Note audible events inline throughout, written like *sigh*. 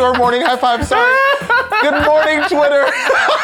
to our morning high five. Sorry. *laughs* Good morning, Twitter.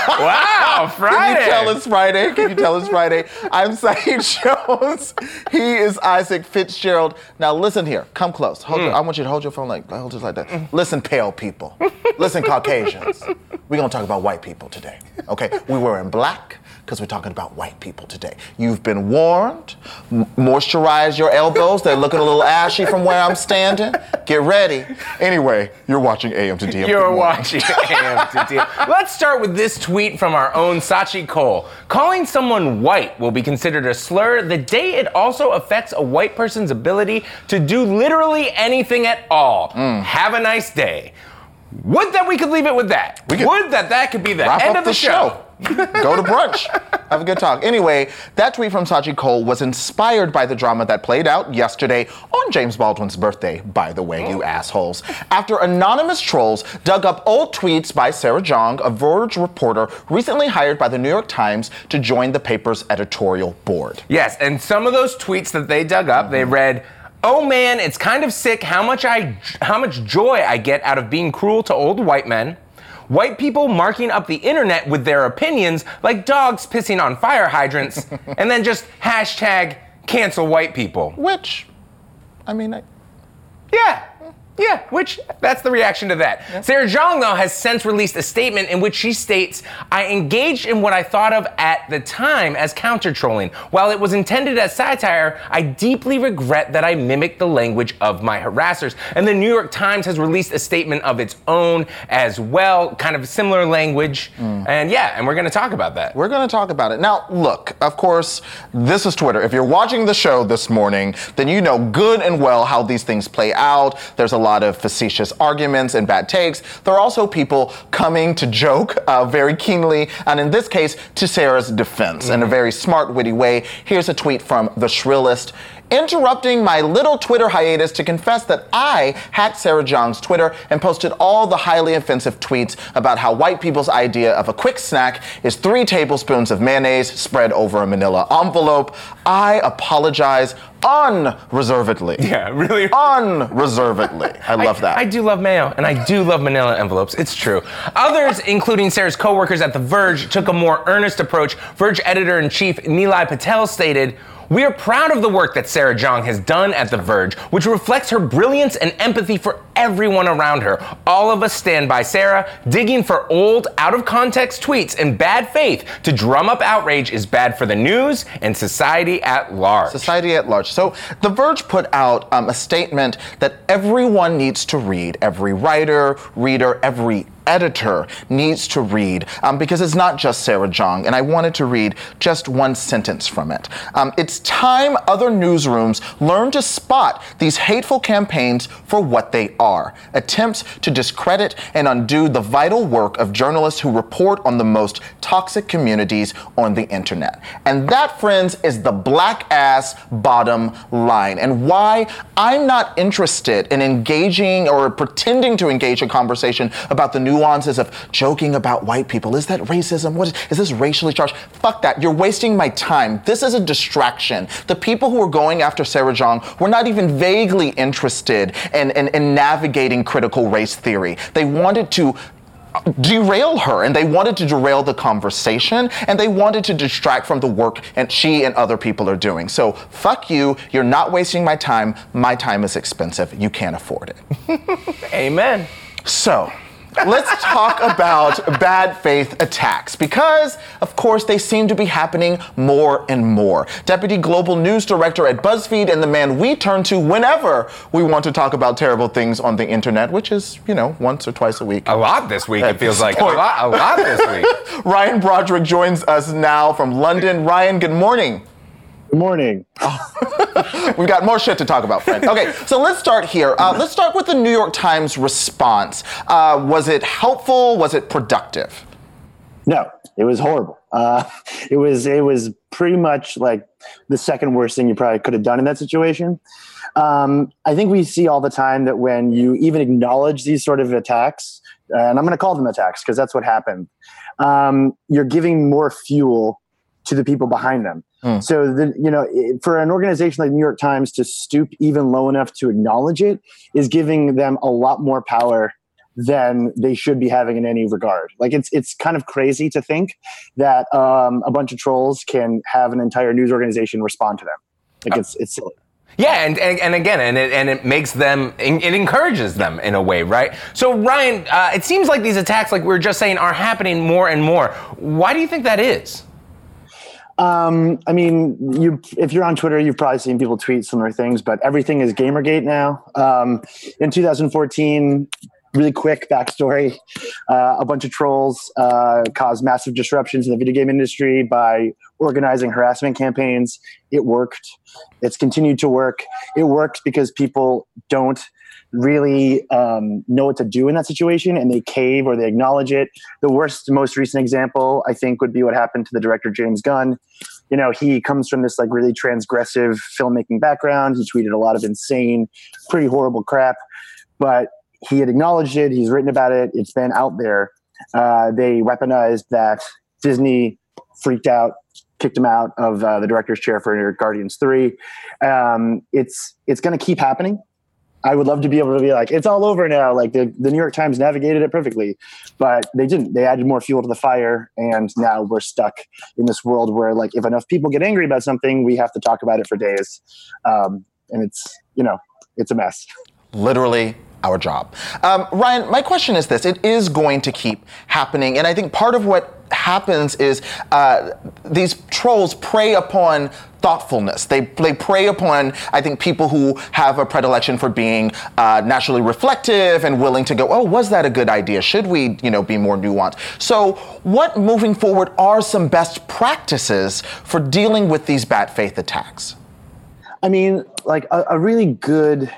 Wow, *laughs* Friday. Can you tell it's Friday? Can you tell it's Friday? I'm Saeed *laughs* Jones. He is Isaac Fitzgerald. Now listen here. Come close. Hold your, hmm. I want you to hold your phone like hold it like that. Listen, pale people. Listen, Caucasians. We're gonna talk about white people today. Okay? We were in black because we're talking about white people today. You've been warned. M- moisturize your elbows. They're looking a little ashy from where I'm standing. Get ready. Anyway, you're watching AM to DM. You're watching AM to DM. Let's start with this tweet from our own Sachi Cole. Calling someone white will be considered a slur the day it also affects a white person's ability to do literally anything at all. Mm. Have a nice day. Would that we could leave it with that? We could Would that that could be the wrap end up of the, show. Go to *laughs* brunch. Have a good talk. Anyway, that tweet from Sachi Cole was inspired by the drama that played out yesterday on James Baldwin's birthday, by the way, you oh. assholes. After anonymous trolls dug up old tweets by Sarah Jeong, a Verge reporter recently hired by the New York Times to join the paper's editorial board. Yes, and some of those tweets that they dug up, they mm-hmm. read, "Oh man, it's kind of sick how much I how much joy I get out of being cruel to old white men." White people marking up the internet with their opinions like dogs pissing on fire hydrants, *laughs* and then just hashtag cancel white people. Which, I mean, I, Yeah. Yeah, which that's the reaction to that. Sarah Jeong, though, has since released a statement in which she states, I engaged in what I thought of at the time as counter trolling. While it was intended as satire, I deeply regret that I mimicked the language of my harassers. And the New York Times has released a statement of its own as well, kind of similar language. Hmm. And yeah, and we're gonna talk about that. We're going to talk about it. Now, look, of course, this is Twitter. If you're watching the show this morning, then you know good and well how these things play out. There's a lot of facetious arguments and bad takes. There are also people coming to joke uh, very keenly, and in this case, to Sarah's defense in a very smart, witty way. Here's a tweet from the Shrillest. Interrupting my little Twitter hiatus to confess that I hacked Sarah Jeong's Twitter and posted all the highly offensive tweets about how white people's idea of a quick snack is three tablespoons of mayonnaise spread over a manila envelope. I apologize unreservedly. *laughs* Yeah, really. Unreservedly. *laughs* I love that. I do love mayo, and I do love manila envelopes. It's true. Others, including Sarah's coworkers at The Verge, took a more earnest approach. Verge editor in chief Nilay Patel stated, we are proud of the work that Sarah Jeong has done at The Verge, which reflects her brilliance and empathy for everyone around her. All of us stand by Sarah. Digging for old, out of context tweets in bad faith to drum up outrage is bad for the news and society at large. Society at large. So, The Verge put out um, a statement that everyone needs to read. Every writer, reader, every editor needs to read um, because it's not just Sarah Jeong. And I wanted to read just one sentence from it. Um, it's time other newsrooms learn to spot these hateful campaigns for what they are attempts to discredit and undo the vital work of journalists who report on the most toxic communities on the internet. And that, friends, is the black ass bottom line. And why I'm not interested in engaging or pretending to engage a conversation about the nuances of joking about white people. Is that racism? What is, is this racially charged? Fuck that. You're wasting my time. This is a distraction. The people who are going after Sarah Jeong were not even vaguely interested in, in, in navigating critical race theory. They wanted to uh, derail her and they wanted to derail the conversation and they wanted to distract from the work and she and other people are doing. So fuck you. You're not wasting my time. My time is expensive. You can't afford it. *laughs* Amen. So, let's talk about bad faith attacks because, of course, they seem to be happening more and more. Deputy Global News Director at BuzzFeed and the man we turn to whenever we want to talk about terrible things on the internet, which is, you know, once or twice a week. A lot this week, At it feels like. A lot, a lot this week. *laughs* Ryan Broderick joins us now from London. Ryan, good morning. Good morning. *laughs* We've got more shit to talk about, friend. Okay, so let's start here. Uh, let's start with the New York Times response. Uh, was it helpful? Was it productive? No, it was horrible. Uh, *laughs* it was it was pretty much like the second worst thing you probably could have done in that situation. Um, I think we see all the time that when you even acknowledge these sort of attacks, uh, and I'm going to call them attacks because that's what happened. Um, you're giving more fuel to the people behind them. Hmm. So the you know for an organization like the New York Times to stoop even low enough to acknowledge it is giving them a lot more power than they should be having in any regard. Like it's it's kind of crazy to think that um, a bunch of trolls can have an entire news organization respond to them. Like it's it's silly. Yeah, and, and, and, again, and it, and it makes them, it encourages them in a way, right? So, Ryan, uh, it seems like these attacks, like we were just saying, are happening more and more. Why do you think that is? Um, I mean, you if you're on Twitter, you've probably seen people tweet similar things, but everything is Gamergate now. Um, in 2014, really quick backstory: uh, a bunch of trolls uh, caused massive disruptions in the video game industry by organizing harassment campaigns. It worked. It's continued to work. It works because people don't really um, know what to do in that situation and they cave or they acknowledge it. The worst, most recent example, I think, would be what happened to the director James Gunn. You know, he comes from this like really transgressive filmmaking background. He tweeted a lot of insane, pretty horrible crap, but he had acknowledged it. He's written about it. It's been out there. Uh, they weaponized that Disney freaked out, kicked him out of uh, the director's chair for Guardians Three. Um, it's it's going to keep happening. I would love to be able to be like, it's all over now. Like the, the New York Times navigated it perfectly, but they didn't. They added more fuel to the fire, and now we're stuck in this world where, like, if enough people get angry about something, we have to talk about it for days, um, and it's you know, it's a mess. Literally our job. Um, Ryan, my question is this: It is going to keep happening, and I think part of what happens is uh, these trolls prey upon thoughtfulness. They, they prey upon, I think, people who have a predilection for being uh, naturally reflective and willing to go, oh, was that a good idea? Should we, you know, be more nuanced? So, what moving forward are some best practices for dealing with these bad faith attacks? I mean, like a, a really good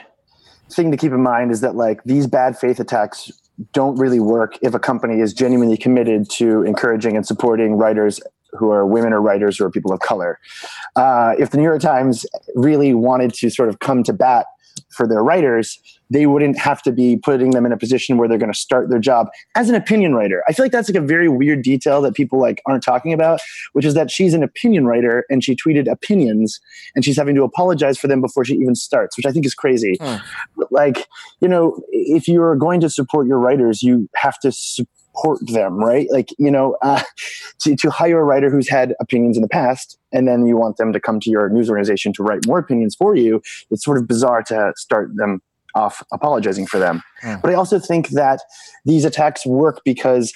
thing to keep in mind is that like these bad faith attacks don't really work if a company is genuinely committed to encouraging and supporting writers who are women or writers or people of color. Uh, if the New York Times really wanted to sort of come to bat for their writers, they wouldn't have to be putting them in a position where they're going to start their job as an opinion writer. I feel like that's like a very weird detail that people like aren't talking about, which is that she's an opinion writer and she tweeted opinions and she's having to apologize for them before she even starts, which I think is crazy. Hmm. Like, you know, if you're going to support your writers, you have to support them, right? Like, you know, uh, *laughs* to, to hire a writer who's had opinions in the past and then you want them to come to your news organization to write more opinions for you, it's sort of bizarre to start them off apologizing for them. Mm. But I also think that these attacks work because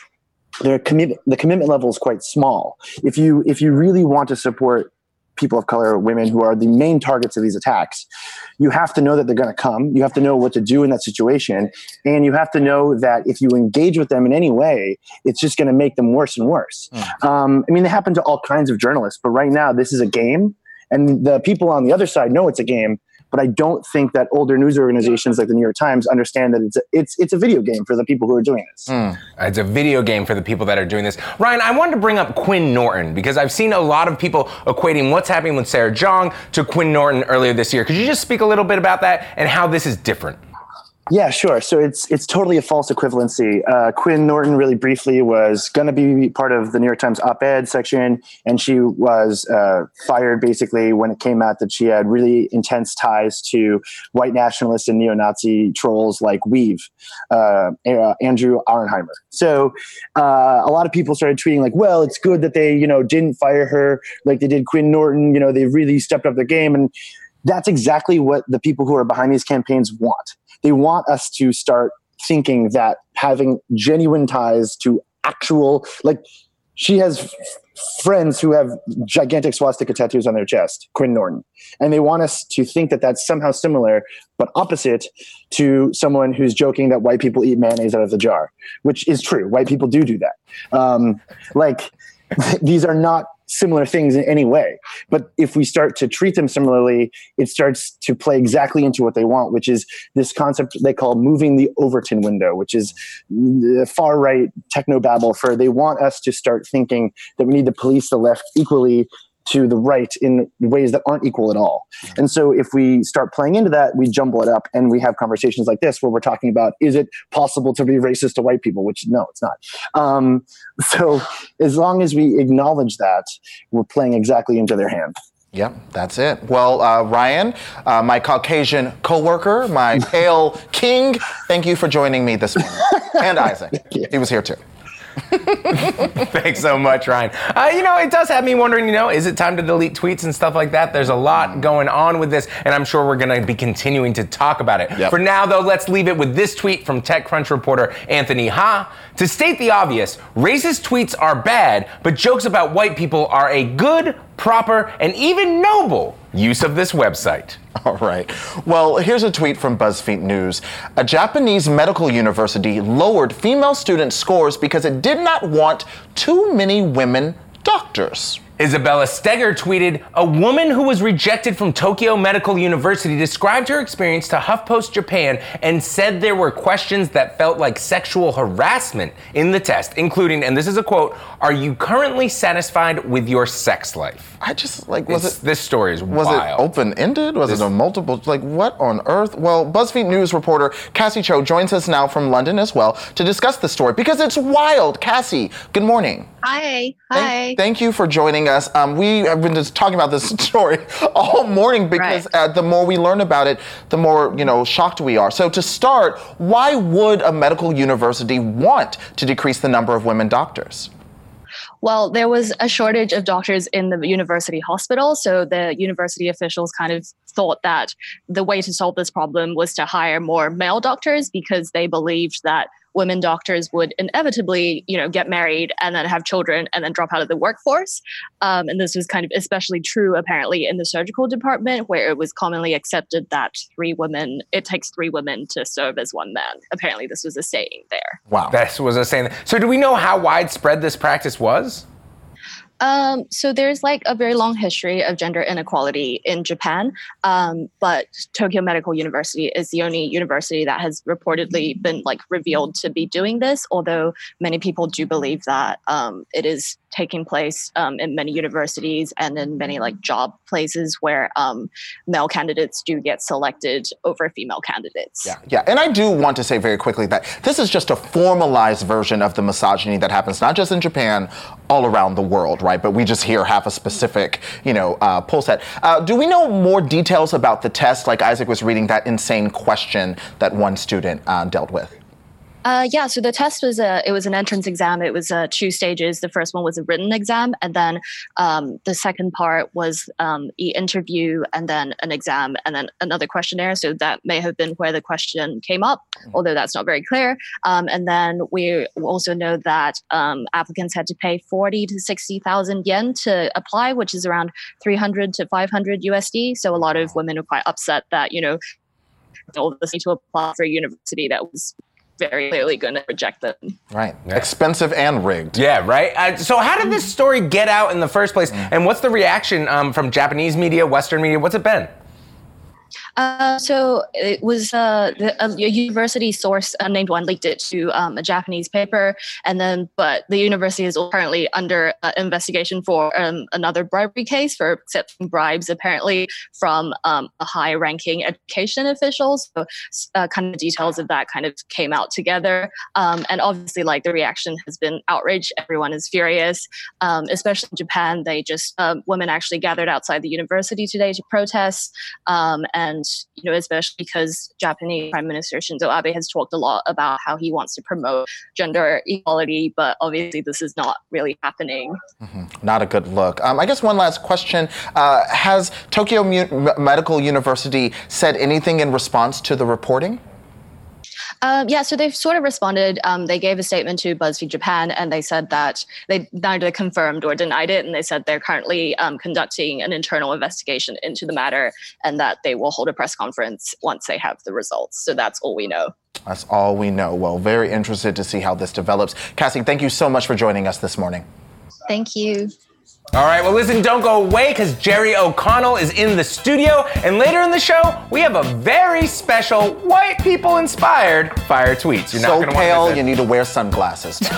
their commit the commitment level is quite small. If you if you really want to support people of color, women who are the main targets of these attacks, you have to know that they're going to come. You have to know what to do in that situation, and you have to know that if you engage with them in any way, it's just going to make them worse and worse. Mm. Um, I mean, they happen to all kinds of journalists, but right now this is a game, and the people on the other side know it's a game, but I don't think that older news organizations like the New York Times understand that it's a, it's it's a video game for the people who are doing this. Mm. It's a video game for the people that are doing this. Ryan, I wanted to bring up Quinn Norton because I've seen a lot of people equating what's happening with Sarah Jeong to Quinn Norton earlier this year. Could you just speak a little bit about that and how this is different? Yeah, sure. So it's it's totally a false equivalency. Uh, Quinn Norton, really briefly, was going to be part of the New York Times op-ed section, and she was uh, fired basically when it came out that she had really intense ties to white nationalist and neo-Nazi trolls like Weev, uh, Andrew Auernheimer. So uh, a lot of people started tweeting like, "Well, it's good that they you know didn't fire her like they did Quinn Norton. You know, they really stepped up their game." And that's exactly what the people who are behind these campaigns want they want us to start thinking that having genuine ties to actual like she has friends who have gigantic swastika tattoos on their chest, Quinn Norton. And they want us to think that that's somehow similar, but opposite to someone who's joking that white people eat mayonnaise out of the jar, which is true. White people do do that. Um, like, *laughs* these are not similar things in any way. But if we start to treat them similarly, it starts to play exactly into what they want, which is this concept they call moving the Overton window, which is the far right techno babble for they want us to start thinking that we need to police the left equally to the right in ways that aren't equal at all. And so if we start playing into that, we jumble it up and we have conversations like this where we're talking about is it possible to be racist to white people? Which no, it's not. Um, *laughs* so as long as we acknowledge that, we're playing exactly into their hand. Yep, that's it. Well, uh, Ryan, uh, my Caucasian coworker, my *laughs* pale king, thank you for joining me this morning. and Isaac, *laughs* he was here too. *laughs* Thanks so much, Ryan. Uh, you know, it does have me wondering, you know, is it time to delete tweets and stuff like that? There's a lot going on with this, and I'm sure we're going to be continuing to talk about it. Yep. For now, though, let's leave it with this tweet from TechCrunch reporter Anthony Ha. To state the obvious, racist tweets are bad, but jokes about white people are a good, proper, and even noble use of this website. *laughs* All right. Well, here's a tweet from BuzzFeed News. A Japanese medical university lowered female student scores because it did not want too many women doctors. Isabella Steger tweeted, A woman who was rejected from Tokyo Medical University described her experience to HuffPost Japan and said there were questions that felt like sexual harassment in the test, including, and this is a quote, Are you currently satisfied with your sex life? I just like was It's- it this story is was wild. it open ended? Was This- it a multiple like what on earth? Well, BuzzFeed News reporter Kassy Cho joins us now from London as well to discuss the story because it's wild. Kassy, good morning. Hi. Hi. Thank, thank you for joining us. Um, we have been just talking about this *laughs* story all morning because Right. uh, the more we learn about it, the more you know shocked we are. So to start, why would a medical university want to decrease the number of women doctors? Well, there was a shortage of doctors in the university hospital. So the university officials kind of thought that the way to solve this problem was to hire more male doctors because they believed that women doctors would inevitably, you know, get married and then have children and then drop out of the workforce. Um, and this was kind of especially true apparently in the surgical department, where it was commonly accepted that three women, it takes three women to serve as one man. Apparently, this was a saying there. Wow. That was a saying. So, do we know how widespread this practice was? Um, so there's like a very long history of gender inequality in Japan, um, but Tokyo Medical University is the only university that has reportedly been like revealed to be doing this. Although many people do believe that um, it is taking place um, in many universities and in many like job places where um, male candidates do get selected over female candidates. Yeah, yeah, and I do want to say very quickly that this is just a formalized version of the misogyny that happens not just in Japan, all around the world, right? But we just here have a specific, you know, uh, pull set. Uh, do we know more details about the test? Like Isaac was reading that insane question that one student uh, dealt with. Uh, yeah, so the test was a it was an entrance exam. It was uh, two stages. The first one was a written exam, and then um, the second part was um, e interview, and then an exam, and then another questionnaire. So that may have been where the question came up, although that's not very clear. Um, and then we also know that um, applicants had to pay forty to sixty thousand yen to apply, which is around three hundred to five hundred USD. So a lot of women are quite upset that you know all this need to apply for a university that was very clearly going to reject them. Right. Expensive and rigged. Yeah, right. Uh, so, how did this story get out in the first place? And what's the reaction um, from Japanese media, Western media? What's it been? Uh, so it was uh, the, a, university source, unnamed one, leaked it to um, a Japanese paper, and then but the university is currently under uh, investigation for um, another bribery case for accepting bribes, apparently from um, a high-ranking education official. So uh, kind of details of that kind of came out together, um, and obviously, like the reaction has been outrage. Everyone is furious, um, especially in Japan. They just um, women actually gathered outside the university today to protest, um, and you know, especially because Japanese Prime Minister Shinzo Abe has talked a lot about how he wants to promote gender equality, but obviously this is not really happening. Not a good look. Um, I guess one last question. Uh, has Tokyo Mu- Medical University said anything in response to the reporting? Um, yeah, so they've sort of responded. Um, they gave a statement to BuzzFeed Japan, and they said that they neither confirmed or denied it, and they said they're currently um, conducting an internal investigation into the matter, and that they will hold a press conference once they have the results. So that's all we know. That's all we know. Well, very interested to see how this develops. Kassy, thank you so much for joining us this morning. Thank you. All right, well, listen, don't go away because Jerry O'Connell is in the studio. And later in the show, we have a very special white people inspired fire tweets. You're not so going to want to pale, you need to wear sunglasses. *laughs*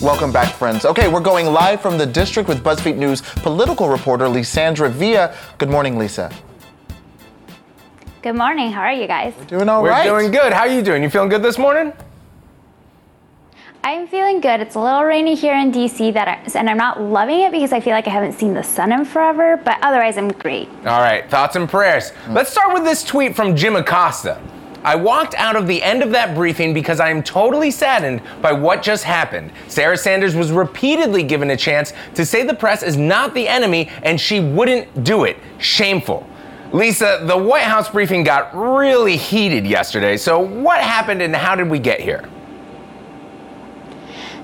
Welcome back, friends. Okay, we're going live from the district with BuzzFeed News political reporter Lissandra Villa. Good morning, Lisa. Good morning. How are you guys? We're Doing all We're right. doing good. How are you doing? You feeling good this morning? I'm feeling good. It's a little rainy here in DC that I, and I'm not loving it because I feel like I haven't seen the sun in forever, but otherwise I'm great. All right, thoughts and prayers. Let's start with this tweet from Jim Acosta. I walked out of the end of that briefing because I am totally saddened by what just happened. Sarah Sanders was repeatedly given a chance to say the press is not the enemy and she wouldn't do it. Shameful. Lisa, the White House briefing got really heated yesterday. So, what happened and how did we get here?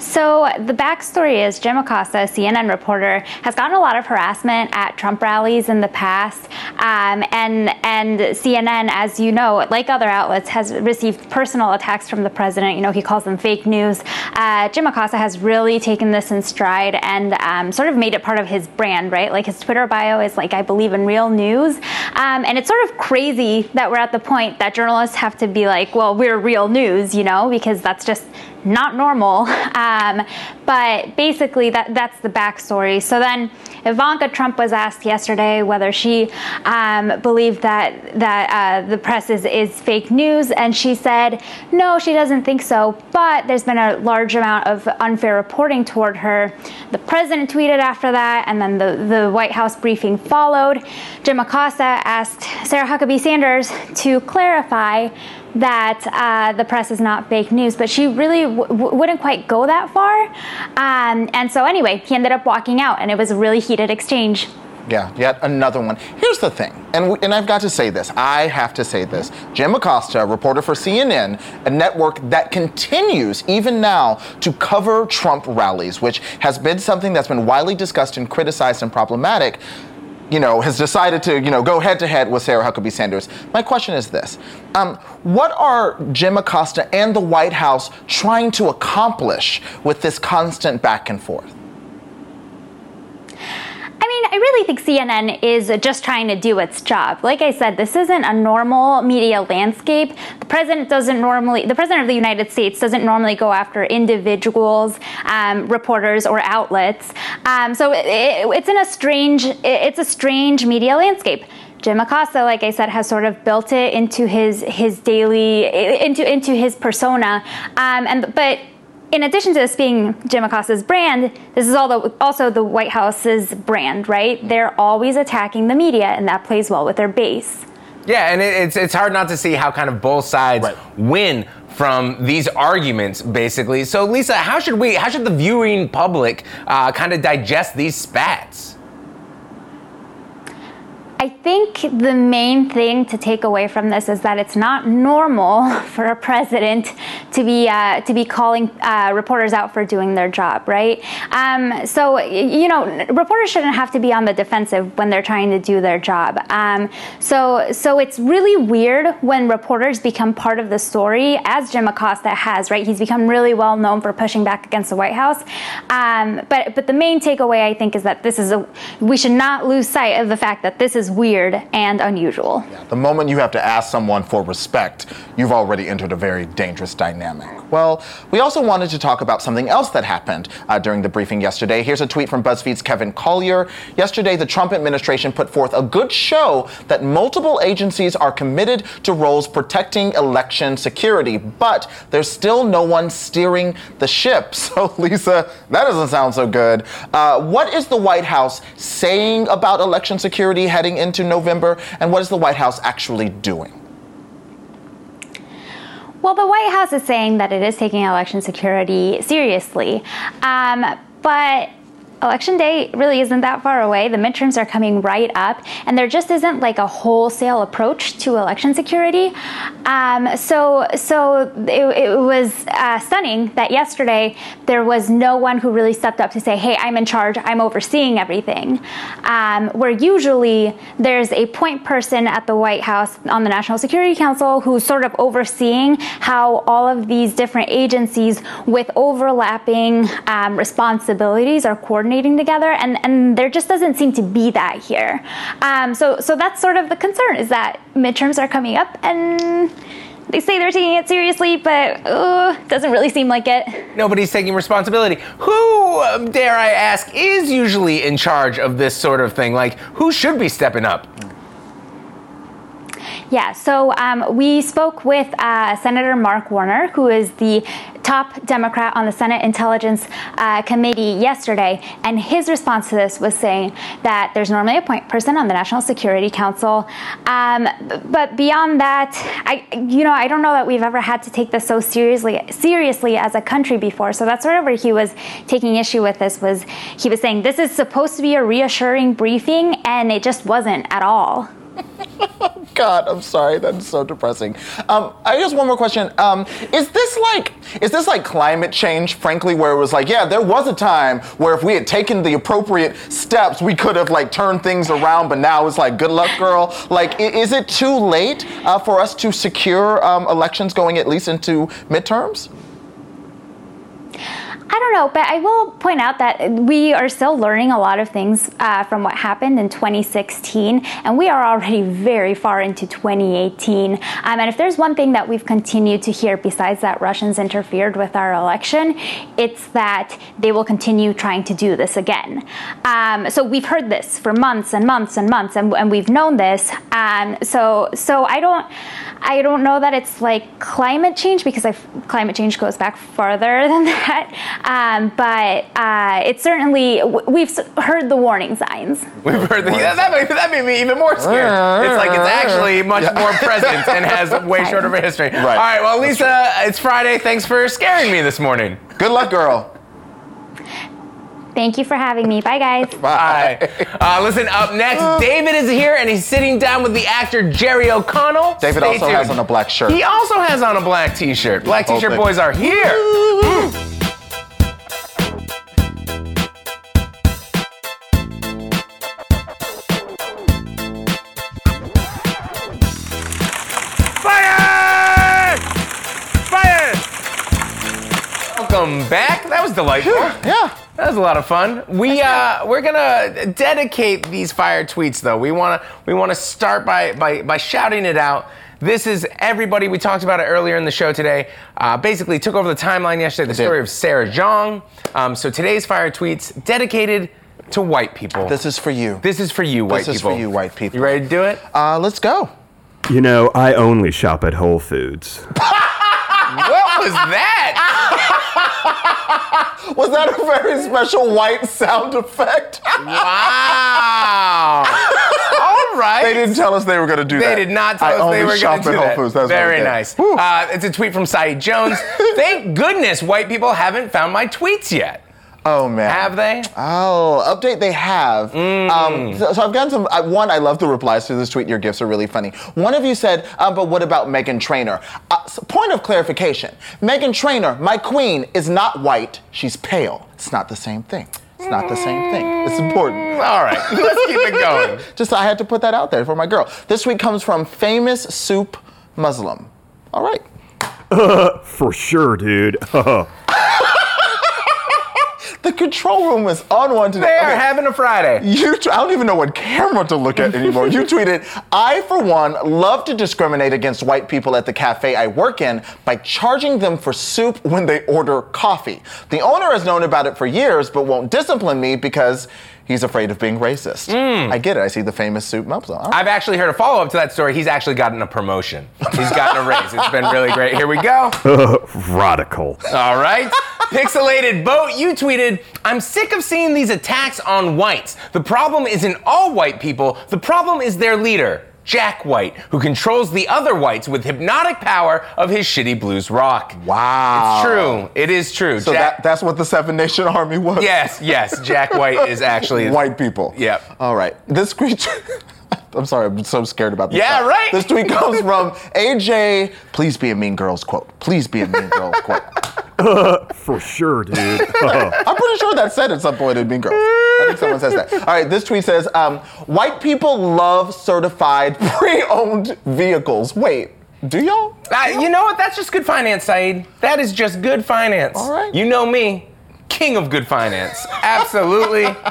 So the backstory is Jim Acosta, CNN reporter, has gotten a lot of harassment at Trump rallies in the past, um, and and CNN, as you know, like other outlets, has received personal attacks from the president. You know, he calls them fake news. Uh, Jim Acosta has really taken this in stride and um, sort of made it part of his brand, right? Like his Twitter bio is like, "I believe in real news," um, and it's sort of crazy that we're at the point that journalists have to be like, "Well, we're real news," you know, because that's just not normal. *laughs* Um, but basically, that, that's the backstory. So then, Ivanka Trump was asked yesterday whether she um, believed that that uh, the press is, is fake news, and she said no, she doesn't think so. But there's been a large amount of unfair reporting toward her. The president tweeted after that, and then the, the White House briefing followed. Jim Acosta asked Sarah Huckabee Sanders to clarify that uh, the press is not fake news, but she really w- wouldn't quite go that far. Um, and so, anyway, he ended up walking out, and it was a really heated exchange. Yeah, yet another one. Here's the thing, and, we, and I've got to say this. I have to say this. Jim Acosta, reporter for CNN, a network that continues even now to cover Trump rallies, which has been something that's been widely discussed and criticized and problematic you know, has decided to, you know, go head to head with Sarah Huckabee Sanders. My question is this: um, What are Jim Acosta and the White House trying to accomplish with this constant back and forth? I mean, I really think CNN is just trying to do its job. Like I said, this isn't a normal media landscape. The president doesn't normally, the president of the United States doesn't normally go after individuals, um, reporters, or outlets. Um, so it, it, it's in a strange, it, it's a strange media landscape. Jim Acosta, like I said, has sort of built it into his his daily into into his persona, um, and but in addition to this being Jim Acosta's brand, this is all the, also the White House's brand, right? They're always attacking the media, and that plays well with their base. Yeah, and it's it's hard not to see how kind of both sides right. win from these arguments, basically. So, Lisa, how should we, how should the viewing public uh, kind of digest these spats? I think the main thing to take away from this is that it's not normal *laughs* for a president to be uh, to be calling uh, reporters out for doing their job, right? Um, so you know, reporters shouldn't have to be on the defensive when they're trying to do their job. Um, so so it's really weird when reporters become part of the story, as Jim Acosta has, right? He's become really well known for pushing back against the White House. Um, but but the main takeaway I think is that this is a we should not lose sight of the fact that this is weird and unusual. Yeah, the moment you have to ask someone for respect, you've already entered a very dangerous dynamic. Well, we also wanted to talk about something else that happened uh, during the briefing yesterday. Here's a tweet from BuzzFeed's Kevin Collier. Yesterday, the Trump administration put forth a good show that multiple agencies are committed to roles protecting election security, but there's still no one steering the ship. *laughs* So, Lisa, that doesn't sound so good. Uh, what is the White House saying about election security heading into November, and what is the White House actually doing? Well, the White House is saying that it is taking election security seriously. Um, but election day really isn't that far away. The midterms are coming right up, and there just isn't like a wholesale approach to election security. Um, so, so it, it was uh, stunning that yesterday there was no one who really stepped up to say, "Hey, I'm in charge. I'm overseeing everything." Um, where usually there's a point person at the White House on the National Security Council who's sort of overseeing how all of these different agencies with overlapping um, responsibilities are coordinated coordinating together, and, and there just doesn't seem to be that here. Um, so, so that's sort of the concern is that midterms are coming up and they say they're taking it seriously, but uh, doesn't really seem like it. Nobody's taking responsibility. Who, um, dare I ask, is usually in charge of this sort of thing? Like, who should be stepping up? Yeah, so um, we spoke with uh, Senator Mark Warner, who is the top Democrat on the Senate Intelligence uh, Committee yesterday, and his response to this was saying that there's normally a point person on the National Security Council, um, but beyond that, I, you know, I don't know that we've ever had to take this so seriously, seriously as a country before. So that's sort of where he was taking issue with this. Was he was saying this is supposed to be a reassuring briefing, and it just wasn't at all. *laughs* God, I'm sorry. That's so depressing. Um, I just one more question. Um, is this like is this like climate change? Frankly, where it was like, yeah, there was a time where if we had taken the appropriate steps, we could have like turned things around. But now it's like, good luck, girl. Like, is it too late uh, for us to secure um, elections going at least into midterms? I don't know, but I will point out that we are still learning a lot of things uh, from what happened in 2016, and we are already very far into 2018. Um, and if there's one thing that we've continued to hear besides that Russians interfered with our election, it's that they will continue trying to do this again. Um, so we've heard this for months and months and months, and, and we've known this. Um, so so I don't I don't know that it's like climate change because I've, climate change goes back farther *laughs* than that. Um, but uh, it's certainly we've heard the warning signs. *laughs* We've heard the, yeah, that, made, that made me even more scared. It's like it's actually *laughs* much yeah. more present and has *laughs* way shorter of a history. Right. All right, well, Lisa, it's Friday. Thanks for scaring me this morning. Good luck, girl. Thank you for having me. Bye, guys. Bye. Uh, listen, up next, David is here and he's sitting down with the actor Jerry O'Connell. David Stay also tuned. has on a black shirt. He also has on a black t shirt. Black t shirt boys are here. Welcome back. That was delightful. yeah. That was a lot of fun. We uh, we're gonna dedicate these fire tweets though. We wanna we wanna start by by by shouting it out. This is everybody. We talked about it earlier in the show today. Uh, basically, took over the timeline yesterday. The story of Sarah Jeong. Um, so today's fire tweets dedicated to white people. This is for you. This is for you, white people. This is for you, white people. You ready to do it? Uh, let's go. You know, I only shop at Whole Foods. *laughs* what was that? *laughs* was that a very special white sound effect? wow. All right. They didn't tell us they were going to do they that. They did not tell I us they were going to do that. Foods. That's very nice. Uh, it's a tweet from Saeed Jones. *laughs* Thank goodness white people haven't found my tweets yet. Oh man, have they? Oh, update they have. Mm. Um, so, so, I've gotten some. Uh, one, I love the replies to this tweet. Your gifts are really funny. One of you said, uh, "But what about Meghan Trainor?" Uh, so point of clarification: Meghan Trainor, my queen, is not white. She's pale. It's not the same thing. It's not the same thing. It's important. Mm, all right, *laughs* let's keep it going. *laughs* Just I had to put that out there for my girl. This week comes from famous soup Muslim. All right. Uh, *laughs* for sure, dude. The control room is on one today. They are okay. having a Friday. You, t- I don't even know what camera to look at anymore. you *laughs* tweeted, I, for one, love to discriminate against white people at the cafe I work in by charging them for soup when they order coffee. The owner has known about it for years, but won't discipline me because he's afraid of being racist. Mm. I get it. I see the famous soup Muslim. Right. I've actually heard a follow up to that story. He's actually gotten a promotion. He's gotten a raise. It's been really great. Here we go. *laughs* radical. All right. Pixelated Boat, you tweeted, I'm sick of seeing these attacks on whites. The problem isn't all white people, the problem is their leader. Jack White, who controls the other whites with hypnotic power of his shitty blues rock. Wow. It's true. It is true. So Jack- that, that's what the Seven Nation Army was? Yes, yes. Jack White is actually. *laughs* White people. Yep. All right. This creature. *laughs* I'm sorry, I'm so scared about this. Yeah, right. This tweet comes from AJ. Please be a Mean Girls quote. Please be a Mean Girls quote. *laughs* For sure, dude. I'm pretty sure that's said at some point in Mean Girls. I think someone says that. All right, this tweet says, um, "White people love certified *laughs* pre-owned vehicles." Wait, do y'all? Uh, you know what? That's just good finance, Saeed. That is just good finance. All right. You know me, king of good finance. Absolutely. *laughs*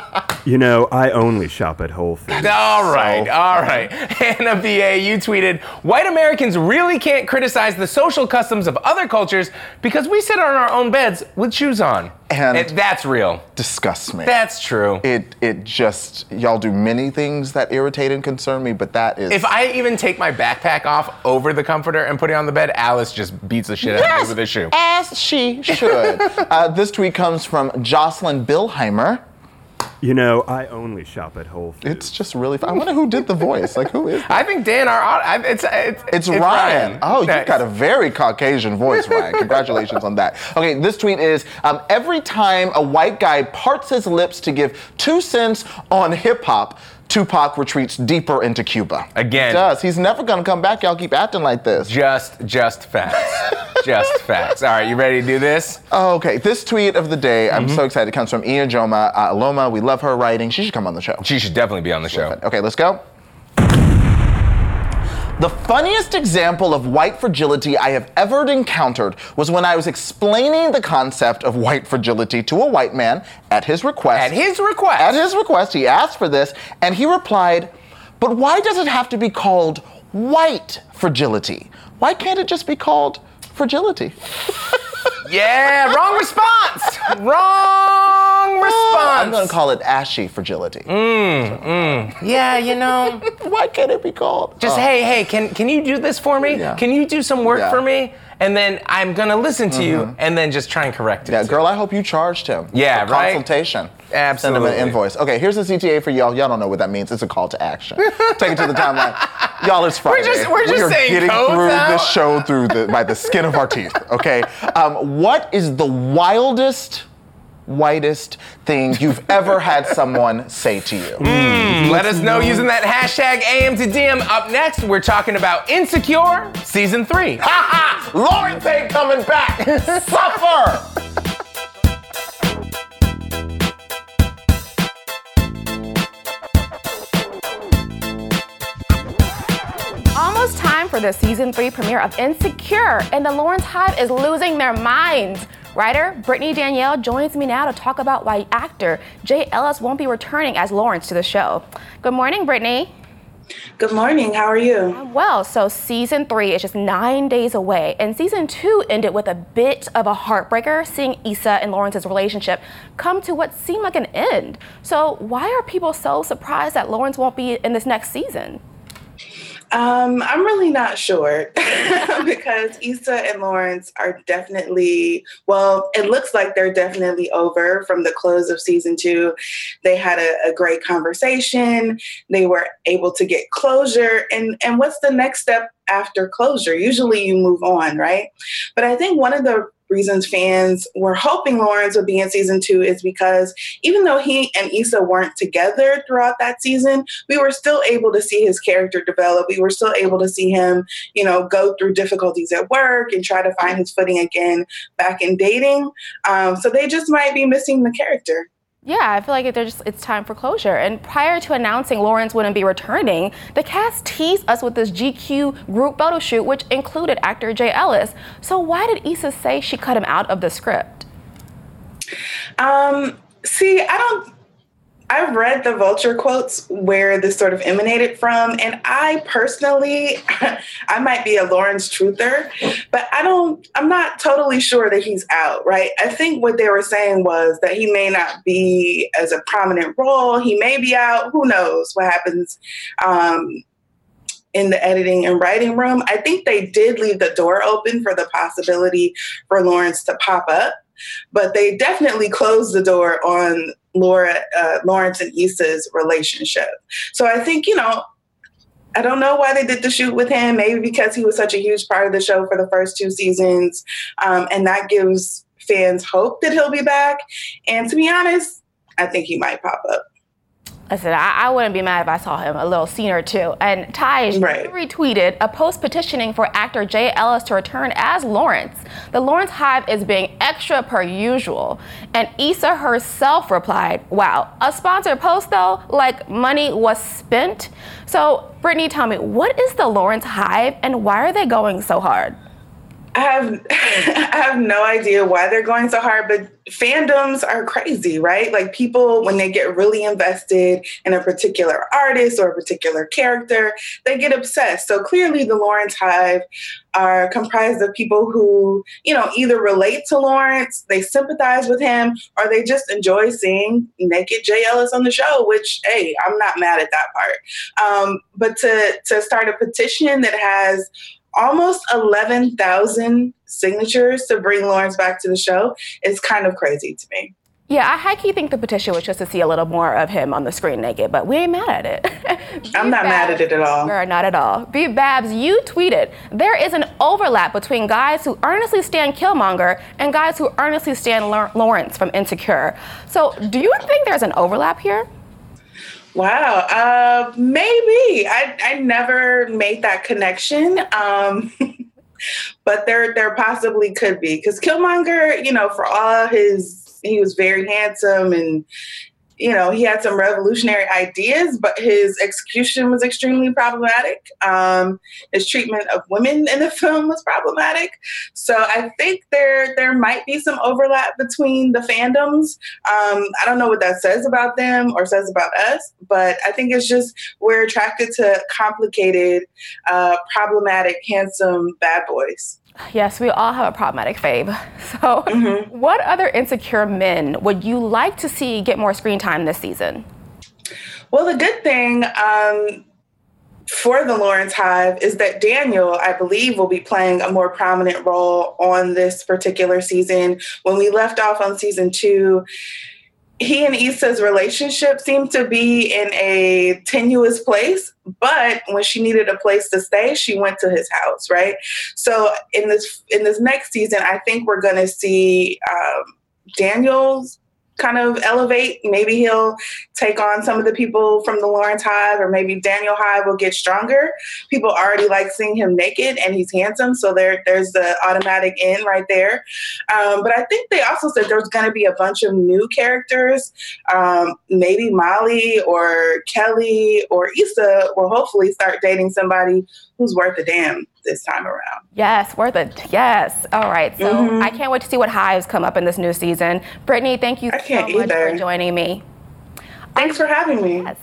You know, I only shop at Whole Foods. *laughs* All right, all right. *laughs* Hannah BA, you tweeted, white Americans really can't criticize the social customs of other cultures because we sit on our own beds with shoes on. And- It- that's real. Disgust me. That's true. it it just y'all do many things that irritate and concern me, but that is if I even take my backpack off over the comforter and put it on the bed, Alice just beats the shit out of me Yes, with a shoe. as she should. uh, this tweet comes from Jocelyn Billheimer. You know, I only shop at Whole Foods. It's just really fun. I wonder who did the voice. Like who is? *laughs* I think Dan, our I- it's it's, It's, Ryan. Oh, you've got a very Caucasian voice, Ryan. *laughs* Congratulations on that. Okay, this tweet is um, every time a white guy parts his lips to give two cents on hip hop, Tupac retreats deeper into Cuba. Again. He does. He's never gonna come back. Y'all keep acting like this. Just just facts. *laughs* just facts. All right, you ready to do this? Oh, okay, this tweet of the day, I'm Mm-hmm. so excited. It comes from Ijeoma uh, Loma. We love her writing. She should come on the show. She should definitely be on the show. Okay, let's go. The funniest example of white fragility I have ever encountered was when I was explaining the concept of white fragility to a white man at his request. At his request. At his request, he asked for this, and he replied, But why does it have to be called white fragility? Why can't it just be called fragility? *laughs* Yeah, wrong response. wrong response. I'm gonna call it ashy fragility. Mm, mm. Yeah, you know. *laughs* Why can't it be called? Just Oh. hey, hey, can can you do this for me? Yeah. Can you do some work Yeah. for me? And then I'm gonna listen to you mm-hmm. and then just try and correct it. Yeah, girl, I hope you charged him. Yeah, for right? Consultation. Absolutely. Send him an invoice. Okay, here's the CTA for y'all. Y'all don't know what that means. It's a call to action. Take it to the timeline. *laughs* Y'all, it's Friday. just- we're just we are saying getting through now. this show through the by the skin of our teeth. Okay. Um, what is the wildest, whitest thing you've ever had someone say to you? Mm. Mm. Let us know mm. using that hashtag AM to DM. Up next, we're talking about Insecure Season 3. Ha ha! Lawrence ain't coming back. *laughs* Suffer. Almost time for the season three premiere of Insecure, and the Lawrence Hive is losing their minds. Writer Brittany Danielle joins me now to talk about why actor Jay Ellis won't be returning as Lawrence to the show. Good morning, Brittany. Good morning. How are you? Well, so season three is just nine days away, and season two ended with a bit of a heartbreaker, seeing Issa and Lawrence's relationship come to what seemed like an end. So, why are people so surprised that Lawrence won't be in this next season? Um, I'm really not sure *laughs* because Issa and Lawrence are definitely, well, it looks like they're definitely over from the close of season two. They had a, a great conversation. They were able to get closure. And, and what's the next step after closure? Usually you move on, right? But I think one of the reasons fans were hoping Lawrence would be in season two is because even though he and Issa weren't together throughout that season, we were still able to see his character develop. We were still able to see him, you know, go through difficulties at work and try to find his footing again back in dating. Um, so they just might be missing the character. Yeah, I feel like just, it's time for closure. And prior to announcing Lawrence wouldn't be returning, the cast teased us with this GQ group photo shoot, which included actor Jay Ellis. So why did Issa say she cut him out of the script? Um, see, I don't. I've read the vulture quotes where this sort of emanated from, and I personally, *laughs* I might be a Lawrence truther, but I don't, I'm not totally sure that he's out, right? I think what they were saying was that he may not be as a prominent role. He may be out. Who knows what happens um, in the editing and writing room? I think they did leave the door open for the possibility for Lawrence to pop up but they definitely closed the door on Laura, uh, Lawrence and Issa's relationship. So I think, you know, I don't know why they did the shoot with him. Maybe because he was such a huge part of the show for the first two seasons. Um, and that gives fans hope that he'll be back. And to be honest, I think he might pop up. Listen, I, I wouldn't be mad if I saw him a little scene or two. And Taj Right. retweeted a post petitioning for actor Jay Ellis to return as Lawrence. The Lawrence Hive is being extra per usual. And Issa herself replied, Wow, a sponsored post though? Like money was spent? So, Brittany, tell me, what is the Lawrence Hive and why are they going so hard? I have *laughs* I have no idea why they're going so hard, but fandoms are crazy, right? Like people, when they get really invested in a particular artist or a particular character, they get obsessed. So clearly, the Lawrence Hive are comprised of people who, you know, either relate to Lawrence, they sympathize with him, or they just enjoy seeing naked Jay Ellis on the show. Which, hey, I'm not mad at that part. Um, but to to start a petition that has almost 11,000 signatures to bring Lawrence back to the show is kind of crazy to me. Yeah, I high key think the petition was just to see a little more of him on the screen naked, but we ain't mad at it. *laughs* I'm not mad at it at all. We're not at all. B Babs, you tweeted there is an overlap between guys who earnestly stand Killmonger and guys who earnestly stand Lawrence from Insecure. So, do you think there's an overlap here? Wow, uh, maybe. I, I never made that connection. Um, *laughs* but there there possibly could be because Killmonger, you know, for all his he was very handsome and you know, he had some revolutionary ideas, but his execution was extremely problematic. Um, his treatment of women in the *laughs* film was problematic. So I think there there might be some overlap between the fandoms. Um, I don't know what that says about them or says about us, but I think it's just we're attracted to complicated, uh, problematic, handsome bad boys. Yes, we all have a problematic fave. *laughs* So, mm-hmm. what other insecure men would you like to see get more screen time this season? Well, the good thing um, for the Lawrence Hive is that Daniel, I believe, will be playing a more prominent role on this particular season. When we left off on season two, he and Issa's relationship seemed to be in a tenuous place, but when she needed a place to stay, she went to his house, right? So in this in this next season, I think we're going to see um, Daniel's kind of elevate. Maybe he'll take on some of the people from the Lawrence Hive, or maybe Daniel Hive will get stronger. People already like seeing him naked, and he's handsome, so there there's the automatic in right there. Um, but I think they also said there's going to be a bunch of new characters. Um, maybe Molly or Kelly or Issa will hopefully start dating somebody who's worth a damn this time around. Yes, worth it. Yes. All right. So mm-hmm. I can't wait to see what hives come up in this new season. Brittany, thank you so much either. for joining me. Thanks for having me. Yes.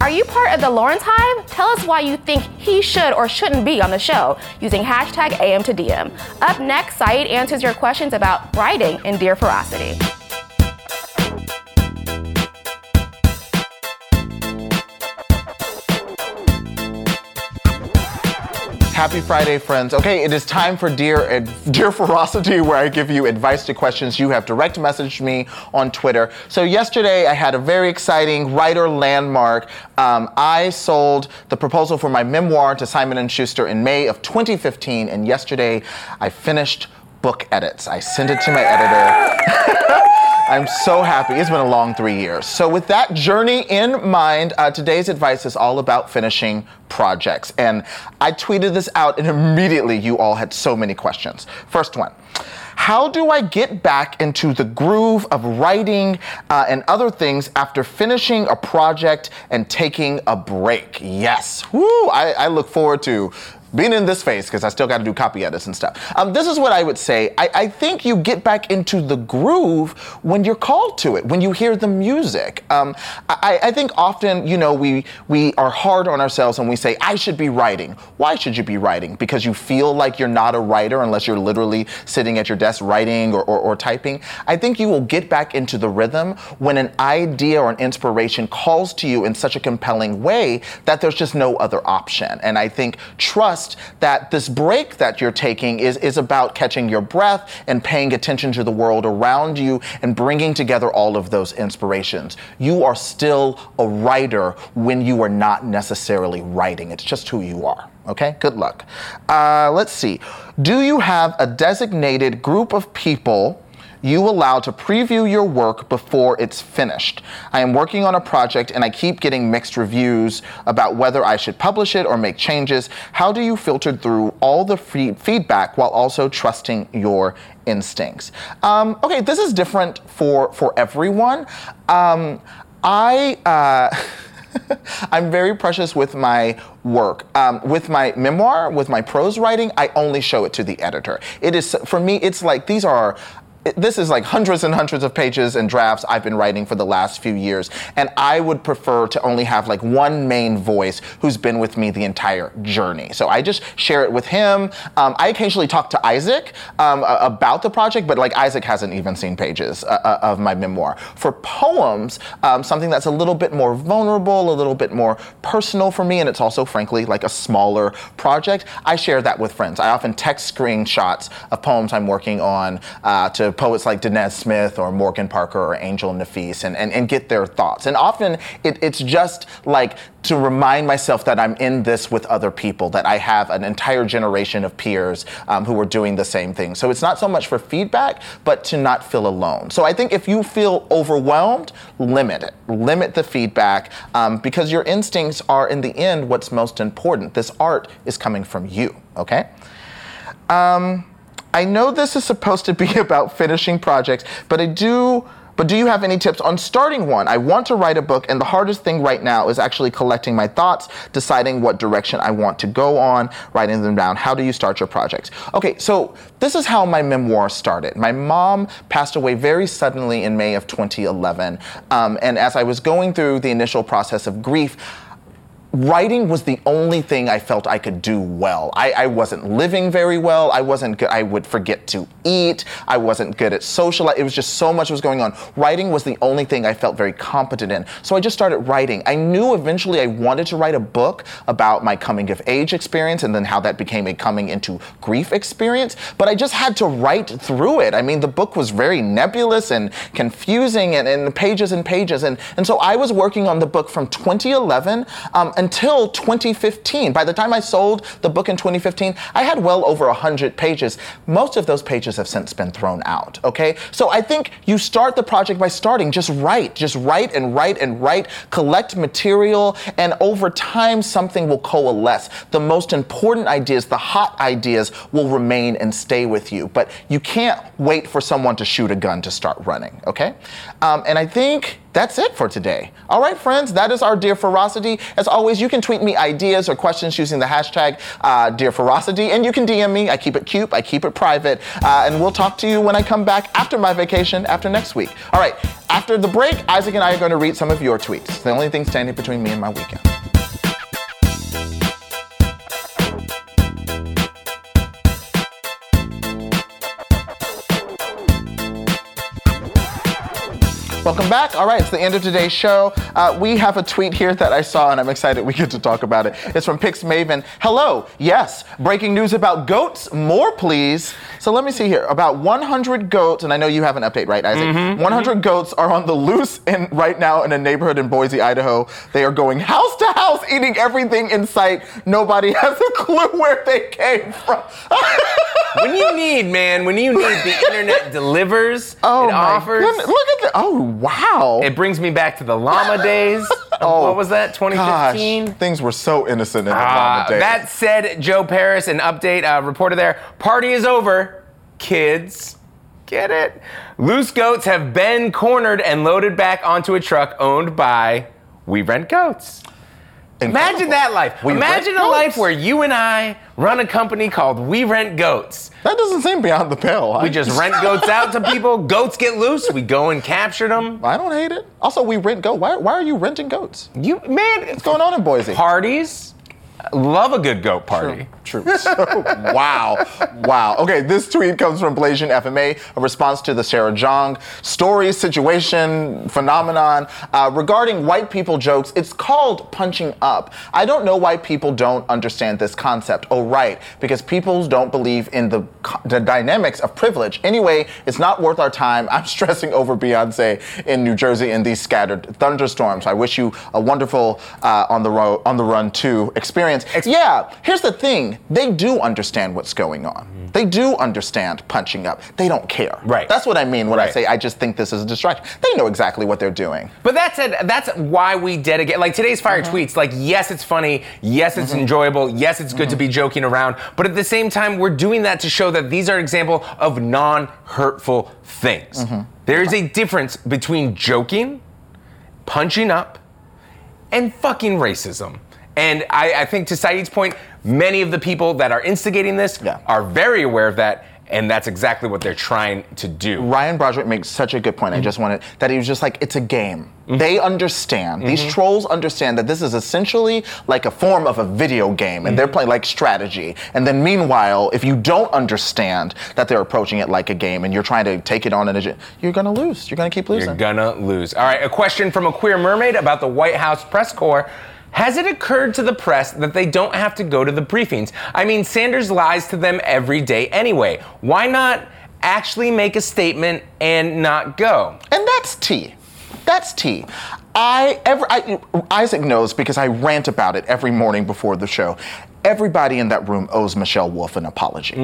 Are you part of the Lawrence Hive? Tell us why you think he should or shouldn't be on the show using hashtag AM to DM. Up next, Saeed answers your questions about writing in Dear Ferocity. Happy Friday, friends. Okay, it is time for Dear, Dear Ferocity, *laughs* where I give you advice to questions you have direct messaged me on Twitter. So yesterday, I had a very exciting writer landmark. Um, I sold the proposal for my memoir to Simon & Schuster in May of 2015, and yesterday, I finished book edits. I sent it to my editor. *laughs* I'm so happy. It's been a long three years. So, with that journey in mind, uh, today's advice is all about finishing projects. And I tweeted this out, and immediately you all had so many questions. First one. How do I get back into the groove of writing uh, and other things after finishing a project and taking a break? Yes. Woo! I, I look forward to being in this phase because I still got to do copy edits and stuff. Um, this is what I would say. I, I, think you get back into the groove when you're called to it, when you hear the music. Um, I, I, think often, you know, we we are hard on ourselves and we say, "I should be writing." Why should you be writing? Because you feel like you're not a writer unless you're literally sitting at your desk writing or, or, or typing. I think you will get back into the rhythm when an idea or an inspiration calls to you in such a compelling way that there's just no other option. And I think trust that this break that you're taking is, is about catching your breath and paying attention to the world around you and bringing together all of those inspirations. You are still a writer when you are not necessarily writing, it's just who you are. Okay, good luck. Uh, let's see. Do you have a designated group of people? You allow to preview your work before it's finished. I am working on a project and I keep getting mixed reviews about whether I should publish it or make changes. How do you filter through all the free feedback while also trusting your instincts? Um, okay, this is different for for everyone. Um, I. Uh, *laughs* I'm very precious with my work. Um, with my memoir, with my prose writing, I only show it to the editor. It is for me. It's like these are this is like hundreds and hundreds of pages and drafts I've been writing for the last few years. And I would prefer to only have like one main voice who's been with me the entire journey. So I just share it with him. Um, I occasionally talk to Isaac um, about the project, but like Isaac hasn't even seen pages uh, uh, of my memoir. For poems, um, something that's a little bit more vulnerable, a little bit more personal for me, and it's also, frankly, like a smaller project, I share that with friends. I often text screenshots of poems I'm working on uh, to poets like Danez Smith or Morgan Parker or Angel Nafis and, and, and get their thoughts. And often it, it's just like to remind myself that I'm in this with other people, that I have an entire generation of peers um, who are doing the same thing. So it's not so much for feedback, but to not feel alone. So I think if you feel overwhelmed, limit it. Limit the feedback um, because your instincts are, in the end, what's most important. This art is coming from you, okay? Um, I know this is supposed to be *laughs* about finishing projects, but I do. But do you have any tips on starting one? I want to write a book, and the hardest thing right now is actually collecting my thoughts, deciding what direction I want to go on, writing them down. How do you start your projects? Okay, so this is how my memoir started. My mom passed away very suddenly in May of 2011. Um, and as I was going through the initial process of grief, writing was the only thing I felt I could do well. I, I, wasn't living very well. I wasn't good. I would forget to eat. I wasn't good at social. It was just so much was going on. Writing was the only thing I felt very competent in. So I just started writing. I knew eventually I wanted to write a book about my coming of age experience and then how that became a coming into grief experience. But I just had to write through it. I mean, the book was very nebulous and confusing and, and pages and pages. And, and so I was working on the book from 2011. Um, until 2015. By the time I sold the book in 2015, I had well over 100 pages. Most of those pages have since been thrown out, okay? So I think you start the project by starting, just write, just write and write and write, collect material, and over time something will coalesce. The most important ideas, the hot ideas, will remain and stay with you. But you can't wait for someone to shoot a gun to start running, okay? Um, and I think that's it for today. All right, friends, that is our Dear Ferocity. As always, you can tweet me ideas or questions using the hashtag uh, Dear Ferocity, and you can DM me. I keep it cute, I keep it private, uh, and we'll talk to you when I come back after my vacation, after next week. All right, after the break, Isaac and I are going to read some of your tweets. The only thing standing between me and my weekend. Welcome back. All right, it's the end of today's show. Uh, we have a tweet here that I saw, and I'm excited we get to talk about it. It's from Pix Maven. Hello. Yes, breaking news about goats. More, please. So let me see here. About 100 goats, and I know you have an update, right, Isaac? Mm-hmm, 100 mm-hmm. goats are on the loose in, right now in a neighborhood in Boise, Idaho. They are going house to house, eating everything in sight. Nobody *laughs* has a clue where they came from. *laughs* when you need, man, when you need, the internet delivers. *laughs* Oh, it offers. Goodness. Look at that. Oh, wow. It brings me back to the llama days. *laughs* oh, what was that? 2015. Gosh, things were so innocent in the uh, llama days. That said, Joe Paris, an update uh, reporter there. Party is over, kids. Get it? Loose goats have been cornered and loaded back onto a truck owned by We Rent Goats. Imagine that life. We Imagine a goats. life where you and I run a company called We Rent Goats. That doesn't seem beyond the pale. We just *laughs* rent goats out to people. Goats get loose. We go and capture them. I don't hate it. Also, we rent goats. Why, why are you renting goats? You man, what's going on in Boise? Parties. Love a good goat party. True. True. *laughs* So, wow. Wow. Okay, this tweet comes from Blasian FMA, a response to the Sarah Jeong story, situation, phenomenon uh, regarding white people jokes. It's called punching up. I don't know why people don't understand this concept. Oh, right, because people don't believe in the, the dynamics of privilege. Anyway, it's not worth our time. I'm *laughs* stressing over Beyonce in New Jersey in these scattered thunderstorms. I wish you a wonderful uh, on the ro- on the run too experience experience. yeah, here's the thing they do understand what's going on. Mm-hmm. They do understand punching up. They don't care. Right. That's what I mean when right. I say I just think this is a distraction. They know exactly what they're doing. But that's it. That's why we dedicate. Like today's fire mm-hmm. tweets. Like yes, it's funny. Yes, it's mm-hmm. enjoyable. Yes, it's good to be mm-hmm. joking around. But at the same time, we're doing that to show that these are example of non-hurtful things. Mm-hmm. There is a difference between joking, punching up, and fucking racism. And I, I think to Saeed's point, many of the people that are instigating this Yeah. are very aware of that, and that's exactly what they're trying to do. Ryan Broderick makes such a good point. I just wanted that he was just like, it's a game. Mm-hmm. They understand. These trolls understand that this is essentially like a form of a video game, and they're Mm-hmm. playing like strategy. And then meanwhile, if you don't understand that they're approaching it like a game, and you're trying to take it on, in a, gen- you're gonna lose. You're gonna keep losing. You're gonna lose. All right, a question from a queer mermaid about the White House press corps. Has it occurred to the press that they don't have to go to the briefings? I mean, Sanders lies to them every day anyway. Why not actually make a statement and not go? And that's tea. That's tea. I ever I, Isaac knows because I rant about it every morning before the show. Everybody in that room owes Michelle Wolf an apology.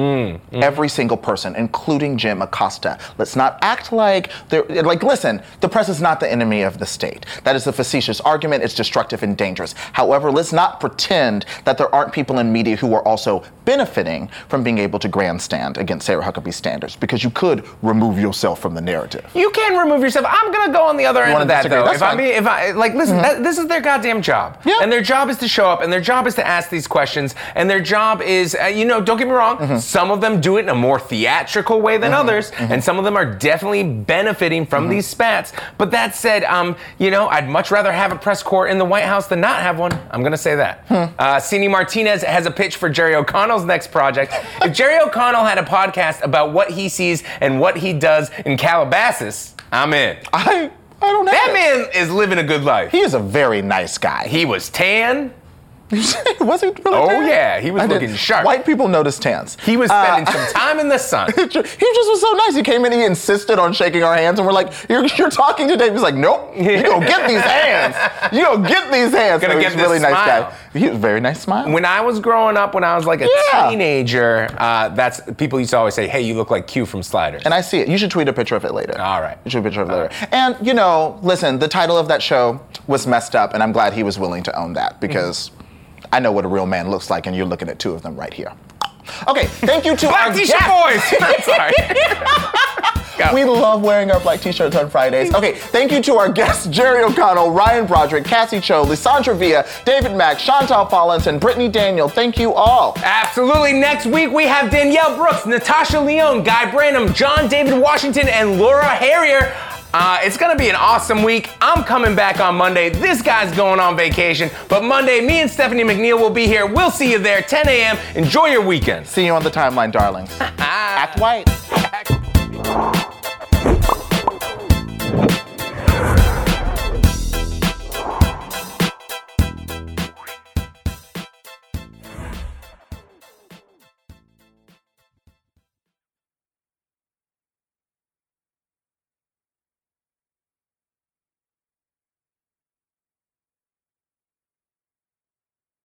Every single person, including Jim Acosta. Let's not act like they're like. Listen, the press is not the enemy of the state. That is a facetious argument. It's destructive and dangerous. However, let's not pretend that there aren't people in media who are also benefiting from being able to grandstand against Sarah Huckabee Sanders because you could remove yourself from the narrative. You can remove yourself. I'm gonna go on the other end of that disagree? though. That's if I fine. Mm-hmm. mean, if I like, listen, that, this is their goddamn job, Yeah. and their job is to show up, and their job is to ask these questions, and their job is, uh, you know, don't get me wrong, Mm-hmm. some of them do it in a more theatrical way than others, Mm-hmm. and some of them are definitely benefiting from these spats. But that said, um, you know, I'd much rather have a press corps in the White House than not have one. I'm gonna say that. Hmm. Uh, Cini Martinez has a pitch for Jerry O'Connell's next project. If Jerry O'Connell had a podcast about what he sees and what he does in Calabasas, I'm in. I I don't know. That man is living a good life. He is a very nice guy. He was tan. Was *laughs* he really Oh, tan? yeah, he was I did- looking sharp. White people notice tans. He was Uh, spending some *laughs* time in the sun. he just was so nice. He came in, he insisted on shaking our hands, and we're like, "You're, you're talking to Dave." He's like, "Nope, you go *laughs* get these hands. You go get these hands." Gonna So get he's a really this nice guy. He was a very nice smile. When I was growing up, when I was like a Yeah. teenager, uh, that's people used to always say, "Hey, you look like Q from Sliders." and I see it. You should tweet a picture of it later. All right. You should tweet a picture of it later. And you know, listen, the title of that show was messed up, and I'm glad he was willing to own that because I know what a real man looks like, and you're looking at two of them right here. Okay, thank you to Black our T-shirt guests. boys. *laughs* Sorry. *laughs* We love wearing our black t-shirts on Fridays. Okay, thank you to our guests, Jerry O'Connell, Ryan Broderick, Kassy Cho, Lissandra Villa, David Mack, Chantal Collins, and Brittany Daniel. Thank you all. Absolutely. Next week we have Danielle Brooks, Natasha Lyonne, Guy Branum, John David Washington, and Laura Harrier. Uh, it's gonna be an awesome week. I'm coming back on Monday. This guy's going on vacation, but Monday, me and Stephanie McNeil will be here. We'll see you there, 10 a.m. Enjoy your weekend. See you on the timeline, darlings. *laughs* Act white.